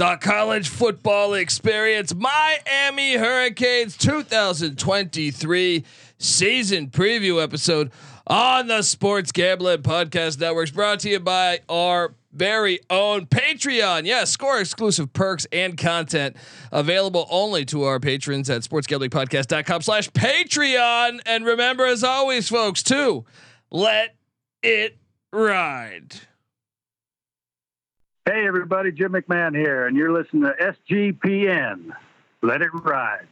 the college football experience, Miami Hurricanes 2023 season preview episode on the Sports Gambling Podcast Networks, brought to you by our very own Patreon. Yes, score exclusive perks and content available only to our patrons at sportsgamblingpodcast.com slash Patreon. And remember, as always, folks, to let it ride. Hey, everybody, Jim McMahon here, and you're listening to SGPN. Let it ride.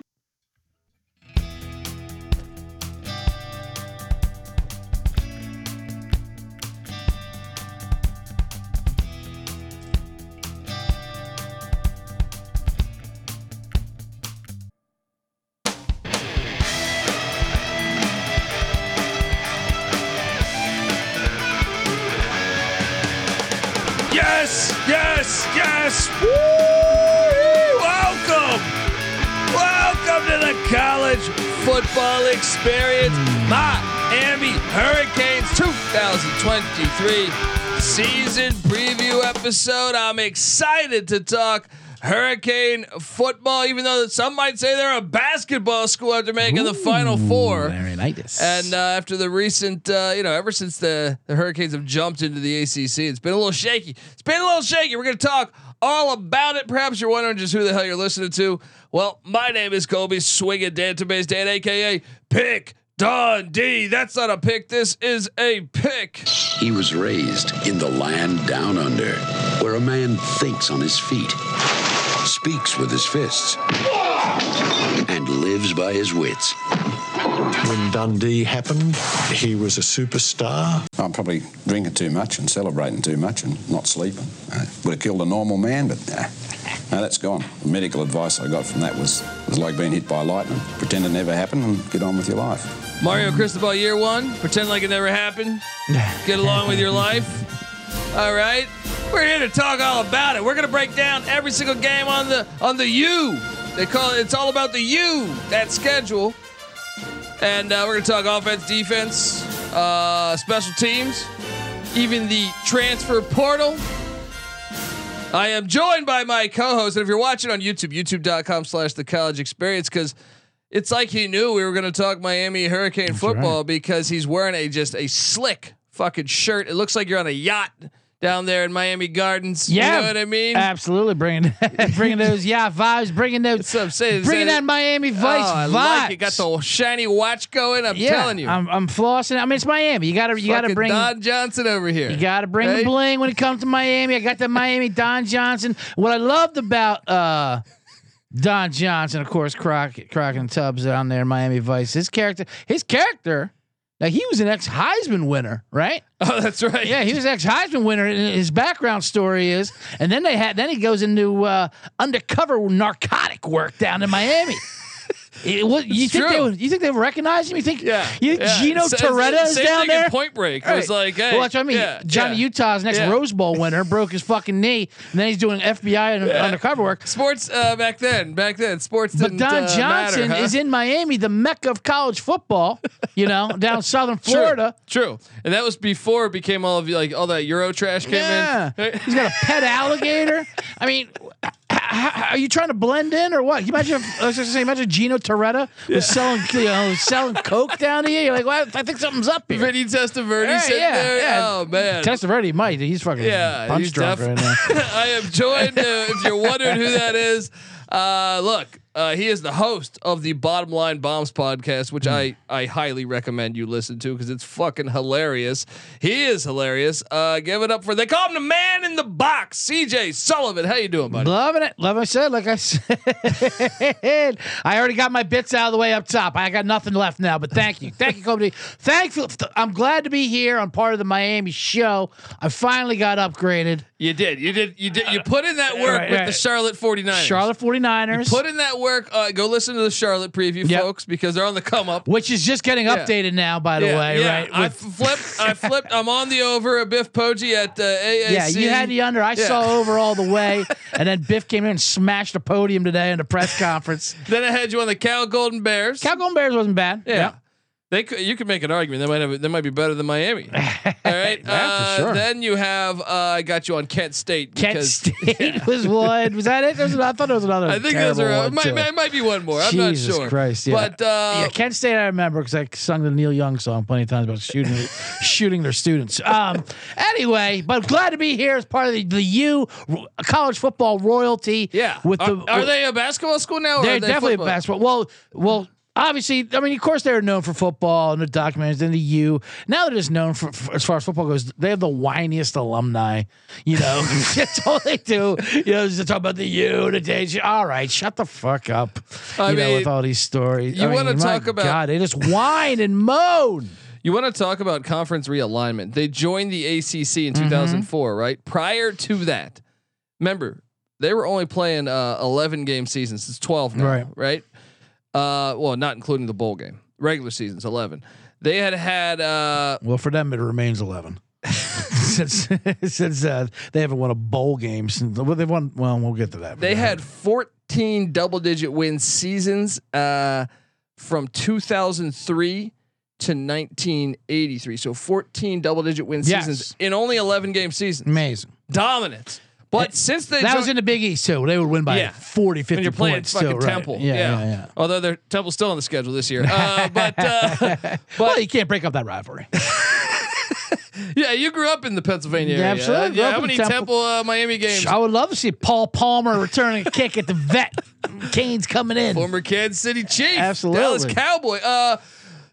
Football experience. My Miami Hurricanes 2023 season preview episode. I'm excited to talk Hurricane football, even though some might say they're a basketball school after making the Final Four. Nice. And uh, after the recent, uh, you know, ever since the, the Hurricanes have jumped into the ACC, it's been a little shaky. It's been a little shaky. We're going to talk all about it. Perhaps you're wondering just who the hell you're listening to. Well, my name is Colby Swinging Database Dan, aka Pick Dundee. That's not a pick. This is a pick. He was raised in the land down under, where a man thinks on his feet, speaks with his fists, and lives by his wits. When Dundee happened, he was a superstar. I'm probably drinking too much and celebrating too much and not sleeping. Uh, would have killed a normal man, but nah, no, that's gone. The medical advice I got from that was was like being hit by lightning. Pretend it never happened and get on with your life. Mario Cristobal, year one. Pretend like it never happened. Get along with your life. All right, we're here to talk all about it. We're gonna break down every single game on the on the U. They call it. It's all about the U. That schedule. And uh, we're gonna talk offense, defense, uh, special teams, even the transfer portal. I am joined by my co-host, and if you're watching on YouTube, youtube.com slash the college experience, because it's like he knew we were going to talk Miami Hurricane football because he's wearing a just a slick fucking shirt. It looks like you're on a yacht down there in Miami Gardens. yeah, you know what I mean. Absolutely, bringing bringing those yeah vibes, bringing those That's what I'm saying. bringing It's- that Miami Vice oh, I vibes. like it. Got the shiny watch going. I'm yeah, telling you. I'm, I'm flossing. I mean, it's Miami. You gotta you gotta bring. Don Johnson over here. You got to bring Hey? the bling when it comes to Miami. I got the Miami Don Johnson. What I loved about uh, Don Johnson, of course, Crockett, Crockett and Tubbs down there in Miami Vice. His character, his character. Now he was an ex Heisman winner, right? Oh, that's right. Yeah, he was ex Heisman winner. And his background story is, and then they had, then he goes into uh, undercover narcotic work down in Miami. It, what, you It's think they would? You think they recognize him? You think? Yeah. You think yeah. Gino Sa- Torretta is down thing in there? Point Break. It was like, hey, well, that's what I mean. yeah, Johnny yeah. Utah's next. Rose Bowl winner broke his fucking knee, and then he's doing FBI and undercover work. Sports uh, back then, back then, sports But. Don uh, Johnson matter, huh? is in Miami, the mecca of college football. You know, down Southern Florida. True, true, and that was before it became all of you like all that Euro trash came Yeah, in. he's got a pet alligator. I mean, h- h- are you trying to blend in or what? Can you imagine? If, I was just say, imagine Gino Torretta was selling, you know, selling coke down here. You're like, well, I think something's up here. Vinny Testaverde Yeah, sitting yeah, there. yeah. Oh man. Testaverde might. He's fucking yeah, punch he's drunk def- right now. I am joined. Uh, if you're wondering who that is, uh, look, uh, he is the host of the Bottom Line Bombs podcast, which I I highly recommend you listen to because it's fucking hilarious. He is hilarious. Uh, give it up for they call him the man in the box, CJ Sullivan. How you doing, buddy? Loving it. Love I said, like I said. I already got my bits out of the way up top. I got nothing left now, but thank you. Thank you, Colby. Thankful. I'm glad to be here on part of the Miami show. I finally got upgraded. You did. You did. You did. You put in that work Right, with right. the Charlotte 49ers. Charlotte 49ers. Put in that work. Uh, go listen to the Charlotte preview, Yep. folks, because they're on the come up. which is just getting Yeah. updated now, by the way, right? I flipped. I flipped. I'm on the over at Biff Poggi at uh, AAC. yeah, you had the under. I Yeah. saw over all the way, and then Biff came in and smashed the podium today in the press conference. Then I had you on the Cal Golden Bears. Cal Golden Bears wasn't bad. yeah. They could, you could make an argument. They might have. They might be better than Miami. All right. Yeah, uh, sure. Then you have. Uh, I got you on Kent State. Kent because- State was one. Was that it? There was, I thought there was another. I think those are. Uh, one, might, might, might be one more. I'm Jesus not sure. Christ, yeah. But uh, yeah, Kent State, I remember because I sung the Neil Young song plenty of times about shooting shooting their students. Um, anyway, but glad to be here as part of the, the U college football royalty. yeah. with are, the are they a basketball school now? They're are they definitely football? a basketball. Well, well. Obviously, I mean, of course, they're known for football and the documentaries and the U. Now they're just known for, for as far as football goes. They have the whiniest alumni. You know, that's all they do. You know, just talk about the U, and the day. All right, shut the fuck up. I you know, mean, with all these stories. you I mean, wanna my talk about- God? They just whine and moan. You want to talk about conference realignment? They joined the ACC in Mm-hmm. 2004, right? Prior to that, remember they were only playing uh, 11 game seasons. It's 12 now, Right. right? Uh, well, not including the bowl game. Regular seasons 11. They had had uh, Well, for them, it remains eleven. since since uh, they haven't won a bowl game since well, they've won. Well, we'll get to that. they had 14 double digit win seasons uh, from 2003 to 1983. So 14 double digit win Yes. seasons in only 11 game seasons. amazing. Dominance. But since they That was in the Big East too. They would win by Yeah. 40, 50 and you're playing points. fucking right. Temple. Yeah, yeah, yeah. Although their Temple's still on the schedule this year. Uh, but uh, well, but you can't break up that rivalry. yeah, you grew up in the Pennsylvania Yeah, area. absolutely. Yeah, how many Temple. Temple, uh, Miami games? I would love to see Paul Palmer returning a kick at the vet. Kane's coming in. Former Kansas City Chief, Absolutely. Dallas Cowboy. Uh,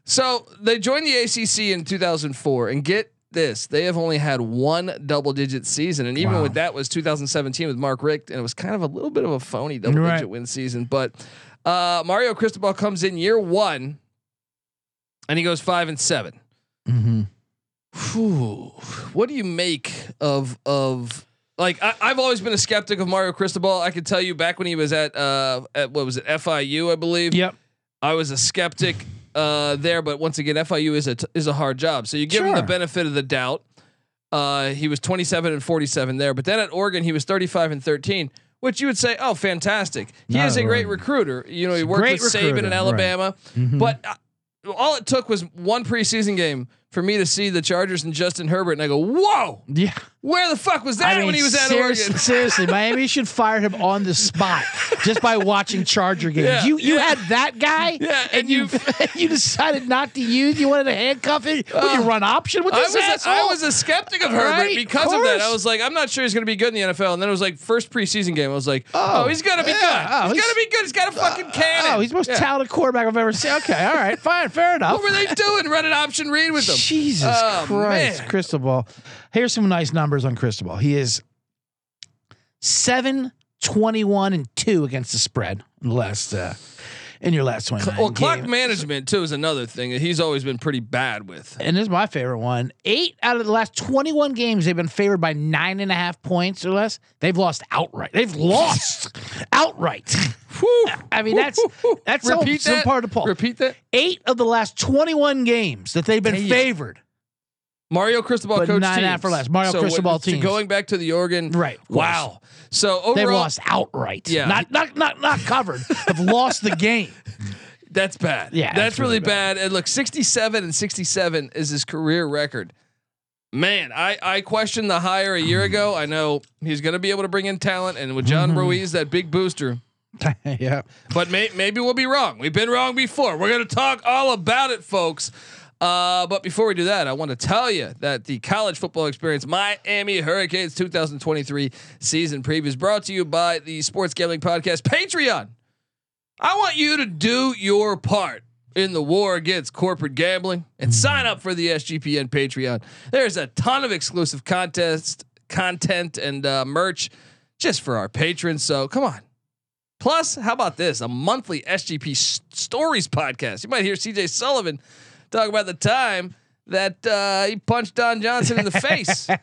so they joined the ACC in 2004, and get this, they have only had one double-digit season, and even Wow. with that was 2017 with Mark Richt, and it was kind of a little bit of a phony double-digit win season. But uh, Mario Cristobal comes in year one, and he goes five and seven. Mm-hmm. Whew. What do you make of of like I, I've always been a skeptic of Mario Cristobal. I could tell you back when he was at uh at what was it FIU I believe. Yep. I was a skeptic uh there, but once again FIU is a t- is a hard job. So you give him the benefit of the doubt. Uh, he was 27 and 47 there, but then at Oregon he was 35 and 13. Which you would say, oh, fantastic. He Not is a at great recruiter. You know, he worked with Saban recruiter, in right. Alabama, Mhm. but uh, all it took was one preseason game for me to see the Chargers and Justin Herbert, and I go, "Whoa, Yeah. Where the fuck was that I mean, when he was at serious- Oregon?" Seriously, Miami should fire him on the spot just by watching Charger games. Yeah, you you yeah. had that guy, Yeah, and, and you you decided not to use. You wanted to handcuff him. Would you uh, run option with I this was a, asshole? I was a skeptic of Herbert Right, because of of, that. I was like, I'm not sure he's going to be good in the NFL. And then it was like first preseason game. I was like, Oh, oh, he's going to be yeah. good. Oh, he's he's- going to be good. He's got a fucking uh, oh, cannon. Oh, he's the most talented quarterback I've ever seen. Okay, all right, fine, fair enough. What were they doing? Running option read with them. Jesus Oh, Christ, man. Cristobal. Here's some nice numbers on Cristobal. He is 7 21 and 2 against the spread in the last uh in your last 29 Well, clock games. management too is another thing that he's always been pretty bad with. and this is my favorite one. Eight out of the last 21 games, they've been favored by nine and a half points or less. They've lost outright. They've lost outright. I mean, that's that's some, Repeat some that. part of the poll. Repeat that. Eight of the last 21 games that they've been Damn. favored. Mario Cristobal But coach nine teams. after last. Mario so Cristobal team. Going back to the Oregon. Right. Wow. So overall, They've lost outright. Yeah. Not not not not covered. have lost the game. That's bad. Yeah, that's really really bad. And look, 67 and 67 is his career record. Man, I I questioned the hire a year ago. I know he's going to be able to bring in talent, and with John Mm-hmm. Ruiz, that big booster. yeah. But may, maybe we'll be wrong. We've been wrong before. We're going to talk all about it, folks. Uh, but before we do that, I want to tell you that the college football experience Miami Hurricanes 2023 season preview is brought to you by the Sports Gambling Podcast Patreon. I want you to do your part in the war against corporate gambling and sign up for the SGPN Patreon. There's a ton of exclusive contest content and uh, merch just for our patrons. So come on. Plus, how about this? A monthly SGP s- stories podcast. You might hear CJ Sullivan talk about the time that uh, he punched Don Johnson in the face.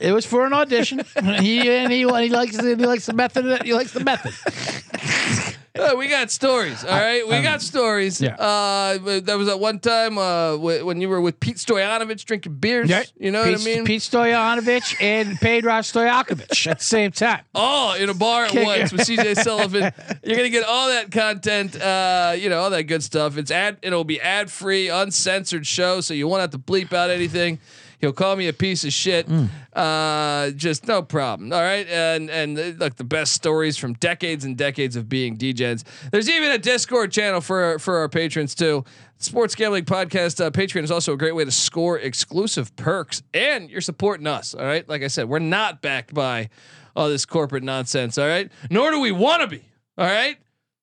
It was for an audition. he and he, he likes he likes the method. He likes the method. Uh, we got stories. All right, we got stories. yeah. Uh, there was that one time uh, wh- when you were with Pete Stoyanovich drinking beers. Yeah. You know Pete, what I mean? Pete Stoyanovich and Pedro Stojakovic at the same time. all in a bar at Kick- once with CJ Sullivan. You're gonna get all that content, uh, you know, all that good stuff. It's ad, it'll be ad free, uncensored show, so you won't have to bleep out anything. He'll call me a piece of shit. Uh, just no problem. All right, and and uh, look, the best stories from decades and decades of being DJs. There's even a Discord channel for for our patrons too. Sports Gambling Podcast uh, Patreon is also a great way to score exclusive perks, and you're supporting us. All right, like I said, we're not backed by all this corporate nonsense. All right, nor do we want to be. All right.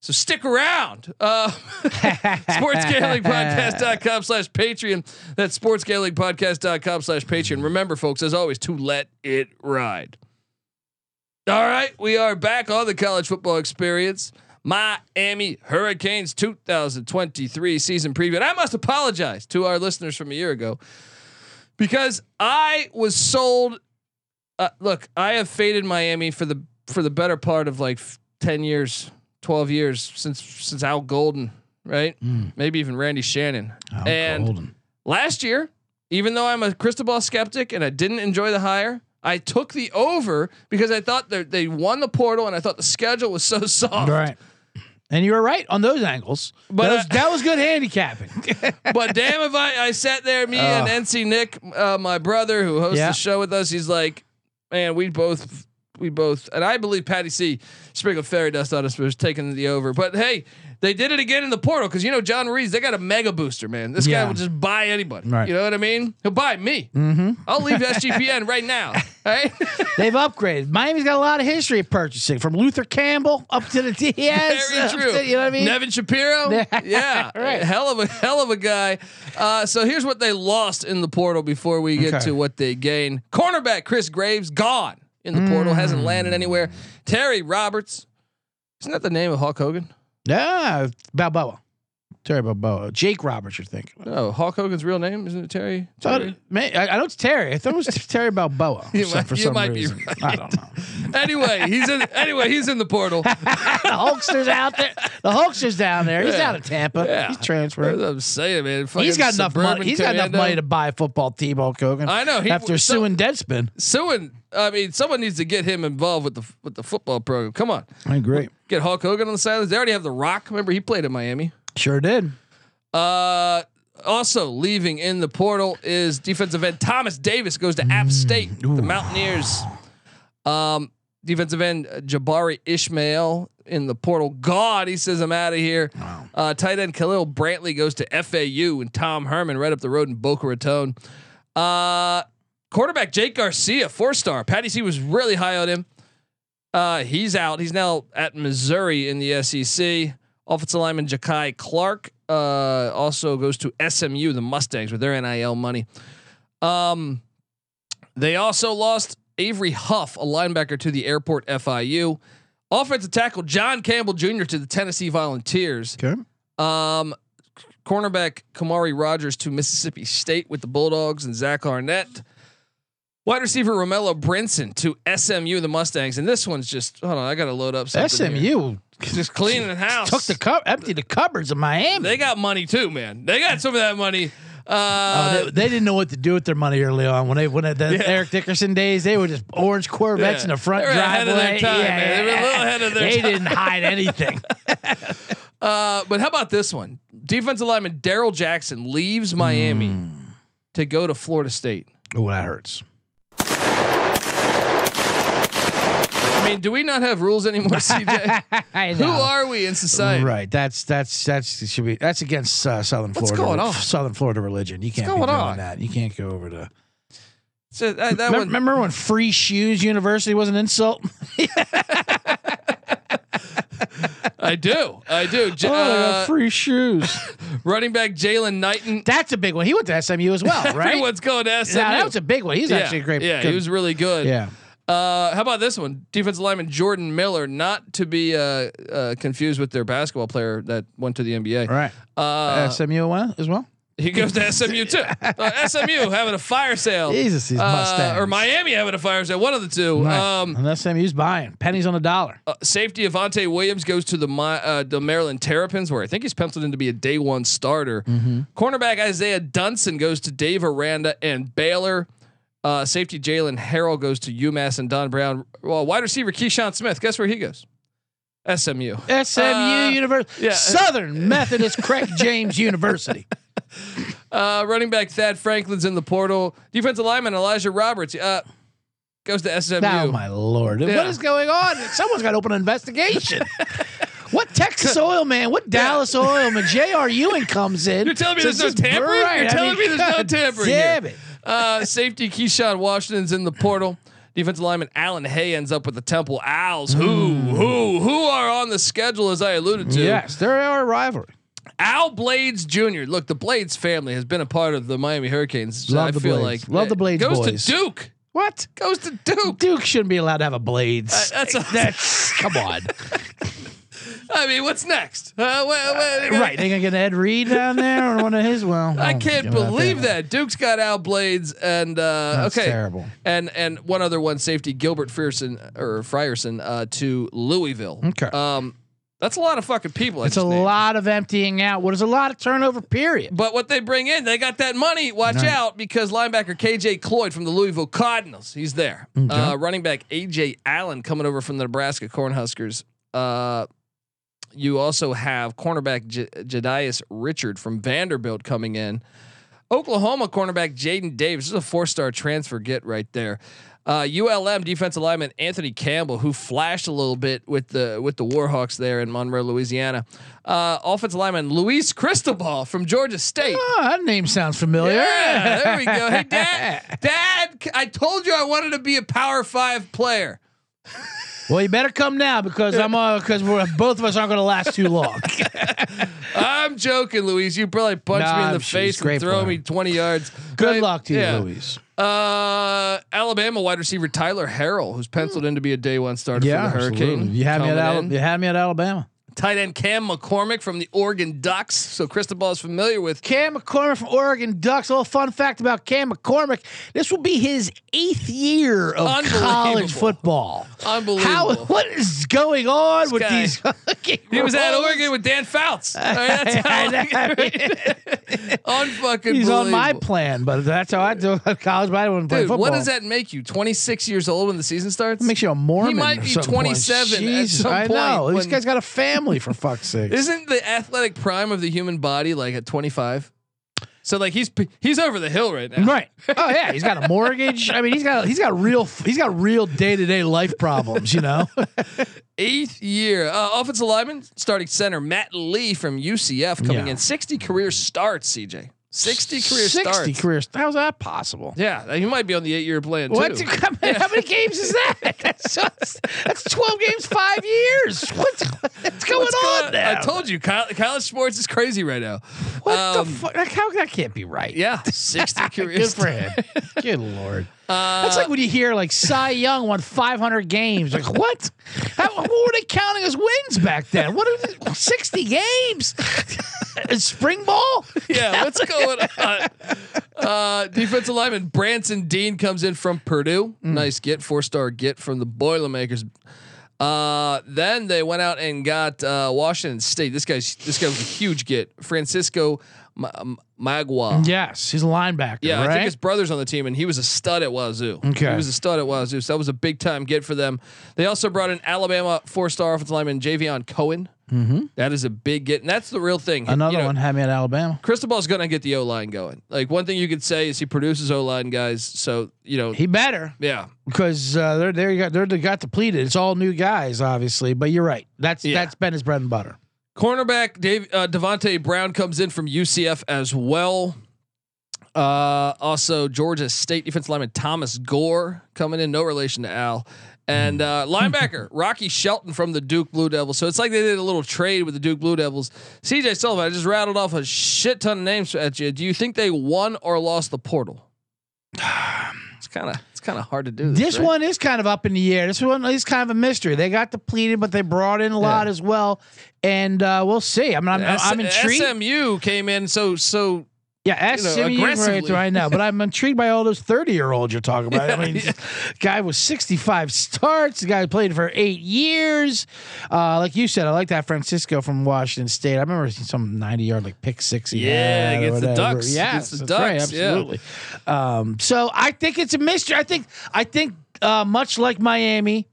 So stick around. Uh, sportsgamblingpodcast.com slash Patreon. That's sportsgamblingpodcast.com slash Patreon. Remember, folks, as always, to let it ride. All right, we are back on the college football experience. Miami Hurricanes 2023 season preview. And I must apologize to our listeners from a year ago because I was sold. Uh, look, I have faded Miami for the for the better part of like f- ten years, twelve years since since Al Golden, right? Maybe even Randy Shannon. Al and Golden. last year, even though I'm a Cristobal skeptic and I didn't enjoy the hire, I took the over because I thought they they won the portal and I thought the schedule was so soft. Right. And you were right on those angles. But, that, was, uh, that was good handicapping. but damn if I, I sat there, me and NC Nick, uh, my brother who hosts Yeah. the show with us, he's like, man, we both, we both, and I believe Patty C sprinkled fairy dust on us was taking the over. But hey, they did it again in the portal because you know John Ruiz, they got a mega booster, man. This Yeah. guy will just buy anybody. Right. You know what I mean? He'll buy me. Mm-hmm. I'll leave SGPN right now. Right? They've upgraded. Miami's got a lot of history of purchasing, from Luther Campbell up to the Diaz. Very true. to- you know what I mean? Nevin Shapiro. yeah. Right. Hell of a hell of a guy. Uh, so here's what they lost in the portal before we get Okay. to what they gained. Cornerback Chris Graves gone in the portal, hasn't landed hmm. anywhere. Terry Roberts. Isn't that the name of Hulk Hogan? Yeah, Balboa. Terry Balboa. Jake Roberts, you're thinking. No, Hulk Hogan's real name isn't it Terry? Thought Terry? may- I, I know it's Terry. I thought it was Terry Balboa. You so- might- for you some might be reason. right. I don't know. anyway, he's in. Anyway, he's in the portal. the Hulkster's out there. The Hulkster's down there. He's Yeah. out of Tampa. Yeah. He's transferred. I'm saying, man. He's got enough money. He's got enough money to buy a football team, Hulk Hogan. I know, he- after so- suing Deadspin. Suing. I mean, someone needs to get him involved with the with the football program. Come on. I agree. Get Hulk Hogan on the sidelines. They already have The Rock. Remember, he played in Miami. Sure did. Uh, also leaving in the portal is defensive end Thomas Davis goes to App State. The Mountaineers. Um, defensive end Jabari Ishmael in the portal. God, he says I'm out of here. Uh, tight end Khalil Brantley goes to FAU and Tom Herman right up the road in Boca Raton. Uh, quarterback Jake Garcia, four star. Patty C was really high on him. Uh, he's out. He's now at Missouri in the SEC. Offensive lineman Jakai Clark uh, also goes to SMU, the Mustangs, with their NIL money. Um, they also lost Avery Huff, a linebacker, to the airport FIU. Offensive tackle John Campbell Jr. to the Tennessee Volunteers. Okay. Um, cornerback Kamari Rogers to Mississippi State with the Bulldogs and Zach Arnett. Wide receiver Romello Brinson to SMU, the Mustangs, and this one's just hold on. I got to load up SMU here. Just cleaning the house. took the cup, emptied the cupboards of Miami. They got money too, man. They got some of that money. Oh, Uh, they, they didn't know what to do with their money early on. When they when the Yeah. Eric Dickerson days, they were just orange Corvettes Yeah. in the front They were ahead driveway. of their time, man. They were a little ahead of their time. They time. didn't hide anything. uh, but how about this one? Defensive lineman Daryl Jackson leaves Miami Hmm. to go to Florida State. oh, that hurts. I mean, do we not have rules anymore, CJ? Who are we in society? Right. That's that's that's should be that's against uh, Southern What's Florida. going on? Southern Florida religion. You can't be going doing on? that. You can't go over to. So that, that Remember, one, remember when Free Shoes University was an insult? I do, I do. J- oh, uh, free shoes. running back Jaylan Knighton. That's a big one. He went to SMU as well, right? Everyone's going to SMU. Yeah, that was a big one. He's yeah, actually a great. Yeah, good- he was really good. Yeah. Uh, how about this one? Defensive lineman Jordan Miller, not to be uh, uh, confused with their basketball player that went to the NBA. Right. Uh, SMU one as well. He goes to SMU too. Uh, SMU having a fire sale. Jesus, Uh, mustache. or Miami having a fire sale. One of the two. Right. Um, and SMU's buying pennies on the dollar. uh, safety Avante Williams goes to the Mi- uh, the Maryland Terrapins, where I think he's penciled in to be a day one starter. Mm-hmm. Cornerback Isaiah Dunson goes to Dave Aranda and Baylor. Uh, safety Jalen Harrell goes to UMass and Don Brown. Well, wide receiver Keyshawn Smith. Guess where he goes? SMU. SMU Uh, University, yeah. Southern Methodist Craig James University. Uh, running back Thad Franklin's in the portal. Defensive lineman Elijah Roberts uh, goes to SMU. Oh my lord! Yeah. What is going on? Someone's got to open an investigation. what Texas oil man? What Dallas oil man? J.R. Ewing comes in. You're telling me there's no tampering? right. You're I telling mean, me there's no God tampering Damn here. it! Uh, safety Keyshawn Washington's in the portal. Defensive lineman Alan Hay ends up with the Temple Owls, who who who are on the schedule as I alluded to. Hmm. Yes, they're our rivalry. Al Blades Jr. Look, the Blades family has been a part of the Miami Hurricanes. Love I the feel Blades. like Love the Blades goes boys. to Duke. What? Goes to Duke. Duke shouldn't be allowed to have a blades. Uh, that's a- that's come on. I mean, what's next? Uh, wha- wha- right, they gonna get Ed Reed down there or one of his. Well, I can't give it up believe that Duke's got Al Blades and uh, okay, terrible. and and one other one safety Gilbert Frierson or Frierson uh, to Louisville. Okay. um, that's a lot of fucking people. I It's a named. lot of emptying out. What is a lot of turnover? Period. But what they bring in, they got that money. Watch out because linebacker KJ Cloyd from the Louisville Cardinals, he's there. Uh, running back AJ Allen coming over from the Nebraska Cornhuskers. Uh, you also have cornerback J- Jedias Richard from Vanderbilt coming in. Oklahoma cornerback Jaden Davis this is a four-star transfer get right there. Uh, ULM defensive lineman Anthony Campbell, who flashed a little bit with the with the Warhawks there in Monroe, Louisiana. Uh, offensive lineman Luis Cristobal from Georgia State. Oh, that name sounds familiar. Yeah, there we go. Hey, Dad, Dad, I told you I wanted to be a Power Five player. Well, you better come now because I'm uh because we're both of us aren't going to last too long. I'm joking, Louise. You probably punch me in the face and throw player. me 20 yards. Good But, luck to you. Louise. Uh, Alabama wide receiver Tyler Harrell, who's penciled in to be a day one starter Yeah, for the absolutely. Hurricane. You had me at in. you had me at Alabama. Tight end Cam McCormick from the Oregon Ducks. So Cristobal is familiar with. Cam McCormick from Oregon Ducks. A little fun fact about Cam McCormick: this will be his eighth year of college football. Unbelievable. How? What is going on with guy. these? He was at Oregon with Dan Fouts. All right, that's how unfucking He's on my plan, but that's how I do college. But I wouldn't play Dude, football. what does that make you? 26 years old when the season starts? Makes you a Mormon. He might be some point. 27 at some I know. point This guy's got a family for fuck's sake. Isn't the athletic prime of the human body like at 25? So like he's he's over the hill right now. Right. Oh yeah, he's got a mortgage. I mean, he's got he's got real he's got real day to day life problems. You know. Eighth year. Uh, offensive lineman, starting center Matt Lee from UCF coming Yeah. in. 60 career starts, CJ. 60 career Sixty starts. career. How's that possible? Yeah, he might be on the eight year plan too. What? How many, how many games is that? That's, just- that's twelve games, five years. What's, what's going What's on going- now? I told you, col- college sports is crazy right now. What Um, the fuck? Like, how that can't be right? Yeah, 60 career Good for starts. him. Good lord. Uh, That's like when you hear like Cy Young won 500 games. Like what? How, what were they counting as wins back then? What are 60 games? Spring ball? yeah, what's going on? Uh, defensive lineman Branson Deen comes in from Purdue. Mm. Nice get, four star get from the Boilermakers. Uh, then they went out and got uh, Washington State. This guy's this guy was a huge get. Francisco M- Mauigoa. Yes, he's a linebacker. Yeah, right? I think his brother's on the team, and he was a stud at Wazoo. Okay. he was a stud at Wazoo, so that was a big time get for them. They also brought in Alabama four star offensive lineman Javion Cohen. Mm-hmm. is a big get, and that's the real thing. Another You know, one had me at Alabama. Cristobal's going to get the O line going. Like one thing you could say is he produces O line guys. So you know, He better yeah, because uh, they're they got they're they got depleted. It's all new guys, obviously. But you're right. That's Yeah. that's been his bread and butter. Cornerback Dave uh, Devontae Brown comes in from UCF as well. Uh, also Georgia State defense lineman Thomas Gore coming in, no relation to Al. And uh, linebacker Rocky Shelton from the Duke Blue Devils. So it's like they did a little trade with the Duke Blue Devils. CJ Sullivan, I just rattled off a shit ton of names at you. Do you think they won or lost the portal? It's kind of it's kind of hard to do. This, This right? one is kind of up in the air. This one is kind of a mystery. They got depleted, but they brought in a lot as well, and uh, we'll see. I mean, I'm, S- I'm intrigued. SMU came in so so Yeah, ask you know, right now. But I'm intrigued by all those 30 year olds you're talking about. I mean, guy was 65 starts. The guy played for eight years. Uh, like you said, I like that Francisco from Washington State. I remember seeing some 90 yard like pick six. Yeah, against the. Ducks. Yeah, Against the that's right, Ducks, yeah. absolutely. Um, so I think it's a mystery. I think I think uh, much like Miami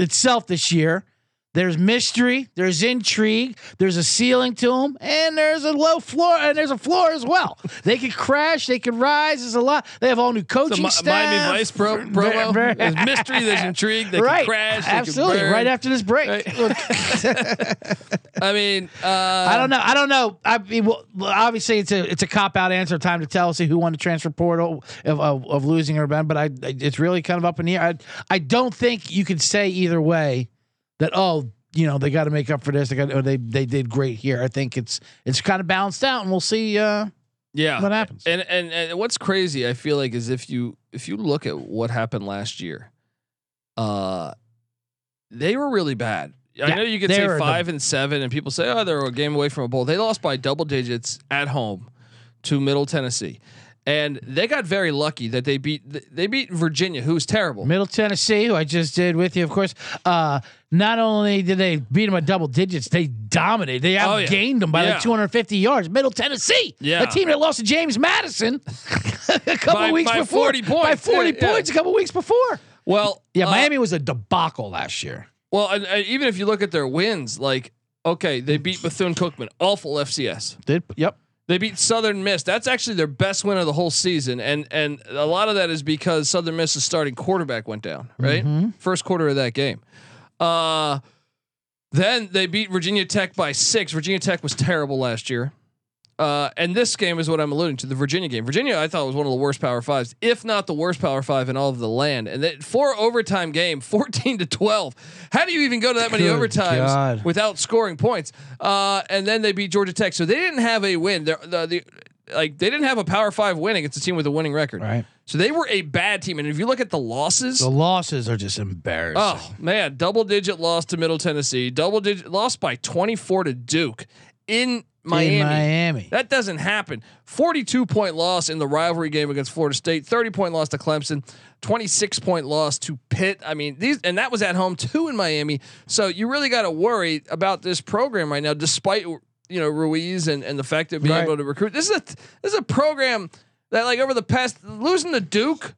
itself this year. There's mystery, there's intrigue, there's a ceiling to them, and there's a low floor, and there's a floor as well. They could crash, they could rise. There's a lot. They have all new coaching Mi- staff. Miami Vice pro- promo. There's mystery. There's intrigue. They right, can crash. They absolutely. Right after this break, Right. I mean, uh, I don't know. I don't know. I mean, well, obviously, it's a it's a cop out answer. Time to tell. See who won the transfer portal of, of, of losing or Ben. But I, it's really kind of up in the air. I, I don't think you could say either way that oh, you know, they got to make up for this. They got or they they did great here. I think it's it's kind of balanced out, and we'll see uh, yeah. what happens. And, and and what's crazy, I feel like, is if you if you look at what happened last year, uh, they were really bad. I know you could say were the- five and seven, and people say, oh, they're a game away from a bowl. They lost by double digits at home to Middle Tennessee, and they got very lucky that they beat they beat Virginia, who's terrible. Middle Tennessee, who I just did with you, of course. Uh, not only did they beat them by double digits, they dominated. They Oh, yeah. outgained them by Yeah. like 250 yards. Middle Tennessee, Yeah. a team that lost to James Madison a couple By- weeks by before, 40 by 40 Yeah, yeah. points a couple weeks before. Well, Yeah, uh, Miami was a debacle last year. Well, and, and even if you look at their wins, like okay, they beat Bethune Cookman, awful FCS. Did yep. They beat Southern Miss. That's actually their best win of the whole season, and and a lot of that is because Southern Miss's starting quarterback went down. Right, first quarter of that game. Uh, then they beat Virginia Tech by six. Virginia Tech was terrible last year. Uh, and this game is what I'm alluding to the Virginia game. Virginia, I thought was one of the worst Power Fives, if not the worst Power Five in all of the land. And that four overtime game, 14 to 12. How do you even go to that many Good overtimes God. without scoring points? Uh, and then they beat Georgia Tech, so they didn't have a win. They're, the, the like they didn't have a Power Five win against a team with a winning record. Right. So they were a bad team. And if you look at the losses, The losses are just embarrassing. Oh man, double digit loss to Middle Tennessee, double digit loss by 24 to Duke in Miami. In Miami. That doesn't happen. 42 point loss in the rivalry game against Florida State, 30 point loss to Clemson, 26 point loss to Pitt. I mean, these and that was at home too in Miami. So you really got to worry about this program right now despite you know Ruiz and, and the fact of being Right. able to recruit. This is a this is a program that like over the past losing to Duke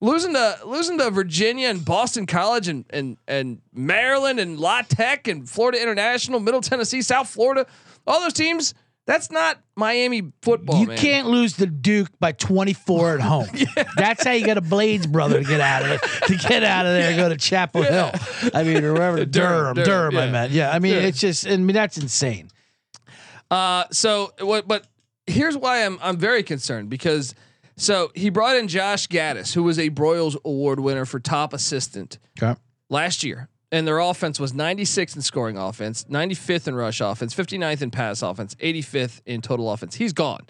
losing to losing to Virginia and Boston College and and and Maryland and La Tech and Florida International, Middle Tennessee, South Florida, all those teams. That's not Miami football. you man. can't lose to Duke by 24 at home. That's how you got a Blades brother to get out of it. To get out of there and go to Chapel Hill. I mean, or wherever Durham, Durham, Durham, I yeah. meant. Yeah, I mean, Yeah. it's just. I mean, that's insane. Uh, so what? But here's why I'm I'm very concerned because so he brought in Josh Gattis, who was a Broyles Award winner for top assistant Okay. last year. And their offense was 96th in scoring offense, 95th in rush offense, 59th in pass offense, 85th in total offense. He's gone.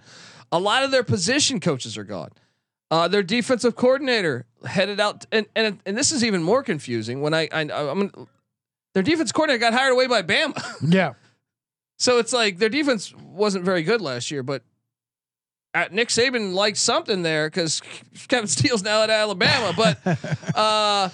A lot of their position coaches are gone. Uh, their defensive coordinator headed out, and and and this is even more confusing. When I, I I'm their defense coordinator got hired away by Bama. Yeah. So it's like their defense wasn't very good last year, but uh, Nick Saban liked something there because Kevin Steele's now at Alabama. But uh,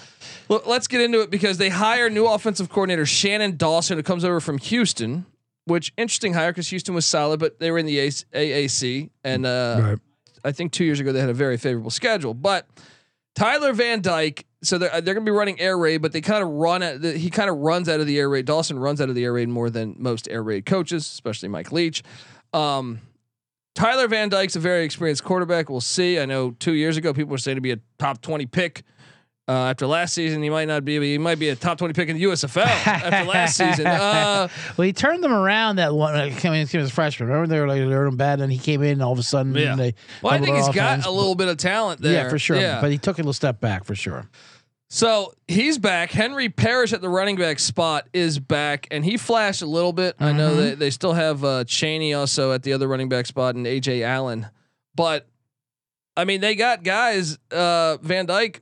let's get into it because they hire new offensive coordinator Shannon Dawson, who comes over from Houston. Which interesting hire because Houston was solid, but they were in the AAC, and uh, Right. I think two years ago they had a very favorable schedule. But Tyler Van Dyke, so they're they're going to be running air raid, but they kind of run at the, he kind of runs out of the air raid. Dawson runs out of the air raid more than most air raid coaches, especially Mike Leach. Um, Tyler Van Dyke's a very experienced quarterback. We'll see. I know two years ago people were saying to be a top twenty pick. Uh, after last season, he might not be. He might be a top twenty pick in the USFL after last season. Uh, Well, he turned them around that one. Uh, coming in as a freshman. Remember they were like they were bad, and he came in, and all of a sudden, Yeah. they. well, I think he's got a little bit of talent there. Yeah, for sure. Yeah. But he took a little step back for sure. So he's back. Henry Parrish at the running back spot is back, and he flashed a little bit. I know they, they still have uh, Chaney also at the other running back spot and AJ Allen, but I mean they got guys. Uh, Van Dyke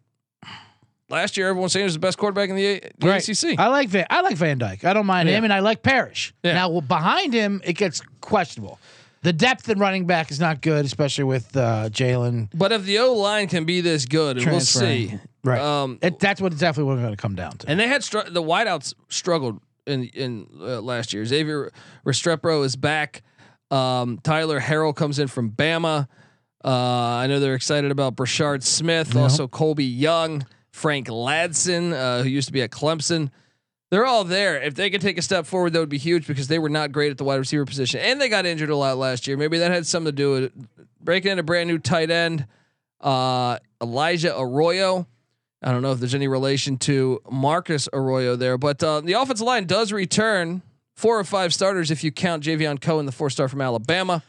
last year, everyone saying he was the best quarterback in the, the Right. ACC. I like Van. I like Van Dyke. I don't mind Yeah. him, and I like Parrish. Yeah. Now well, behind him, it gets questionable. the depth in running back is not good, especially with uh, Jalen. But if the O line can be this good, we'll see. Right. Um, It, that's what definitely we're going to come down to. And they had str- the wideouts struggled in in uh, last year. Xavier Restrepo is back. Um, Tyler Harrell comes in from Bama. Uh, I know they're excited about Brashard Smith, also Colbie Young, Frank Ladson, uh, who used to be at Clemson. They're all there. If they could take a step forward, that would be huge because they were not great at the wide receiver position, and they got injured a lot last year. Maybe that had something to do with it. Breaking in a brand new tight end, uh, Elijah Arroyo. I don't know if there's any relation to Marcus Arroyo there, but uh, the offensive line does return four or five starters if you count Javion Cohen, the four star from Alabama.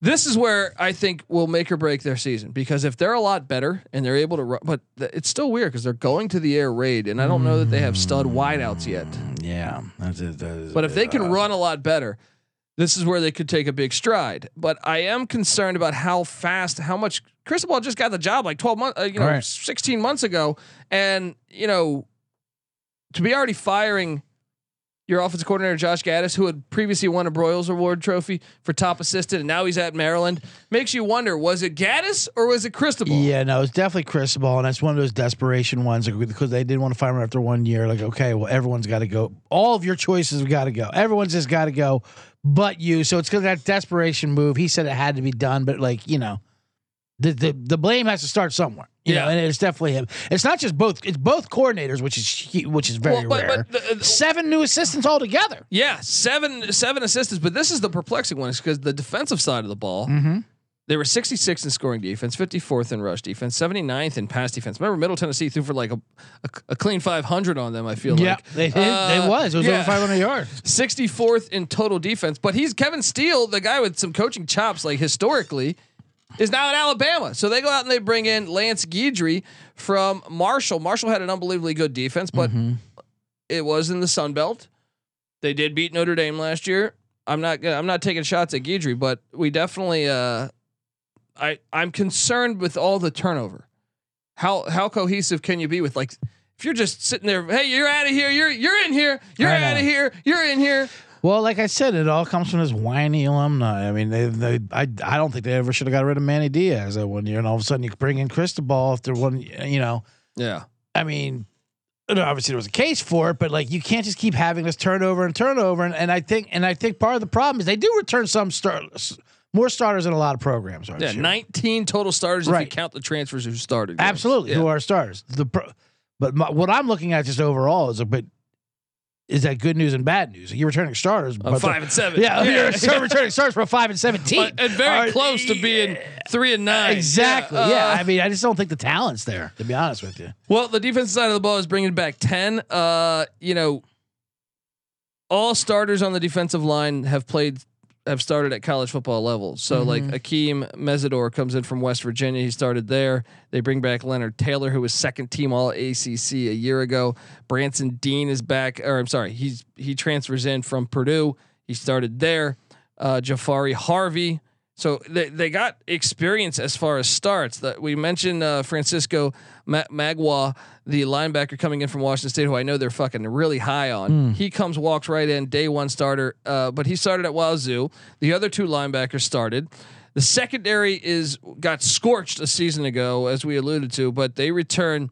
This is where I think will make or break their season because if they're a lot better and they're able to run, but th- it's still weird because they're going to the air raid, and I don't know that they have stud wideouts yet. yeah, that's it. That is, But if they can run a lot better, this is where they could take a big stride. But I am concerned about how fast, how much Cristobal just got the job like 12 months, uh, you know, Right. 16 months ago. And, you know, to be already firing your offensive coordinator, Josh Gattis, who had previously won a Broyles Award trophy for top assistant, and now he's at Maryland, makes you wonder was it Gattis or was it Cristobal? Yeah, no, it's definitely Cristobal, and that's one of those desperation ones because they didn't want to fire him after one year. Like, okay, well, everyone's got to go. All of your choices have got to go. Everyone's just got to go, but you. So it's because that desperation move. He said it had to be done, but like you know, the the, the blame has to start somewhere. You Yeah. know, and it's definitely him. It's not just both. It's both coordinators, which is which is very Well, but- rare. but the- the- Seven new assistants altogether. Yeah, seven seven assistants, but this is the perplexing one is because the defensive side of the ball, they were 66 in scoring defense, 54th in rush defense, 79th in pass defense. Remember, Middle Tennessee threw for like a, a, a clean 500 on them. I feel Yeah, like they, it, Uh, it was. It was yeah. over 500 yards. 64th in total defense, but he's Kevin Steele, the guy with some coaching chops, like historically, is now in Alabama. So they go out and they bring in Lance Guidry from Marshall. Marshall had an unbelievably good defense, but it was in the Sun Belt. They did beat Notre Dame last year. I'm not gonna, I'm not taking shots at Guidry, but we definitely uh I I'm concerned with all the turnover. How how cohesive can you be with like if you're just sitting there, hey, you're out of here, you're you're in here, you're out of here, you're in here. Well, like I said, it all comes from this whiny alumni. I mean, they, they I, I don't think they ever should have got rid of Manny Diaz that one year, and all of a sudden you bring in Cristobal after one, you know, Yeah. I mean, obviously there was a case for it, but like you can't just keep having this turnover and turnover, and, and I think and I think part of the problem is they do return some start more starters in a lot of programs. Yeah, you? 19 total starters if you Right. count the transfers who started. Absolutely, Yeah. who are stars. The pro, but my, what I'm looking at just overall is a bit is that good news and bad news. You're returning starters, but five and seven. Yeah, you're still returning starters for five and seventeen, But- and very Are- close to being three and nine. Exactly. Yeah. Yeah. Uh, I mean, I just don't think the talent's there. To be honest with you. Well, the defensive side of the ball is bringing back 10. Uh, you know, all starters on the defensive line have played, have started at college football level. So, like Akeem Mesidor comes in from West Virginia. He started there. They bring back Leonard Taylor, who was second team All ACC a year ago. Branson Deen is back, or I'm sorry, he's he transfers in from Purdue. He started there. Uh, Jahfari Harvey. So they, they got experience as far as starts. That we mentioned uh, Francisco Mauigoa, the linebacker coming in from Washington State, who I know they're fucking really high on. He comes, walks right in, day one starter. Uh, but he started at Wazoo. The other two linebackers started. The secondary is got scorched a season ago, as we alluded to, but they return.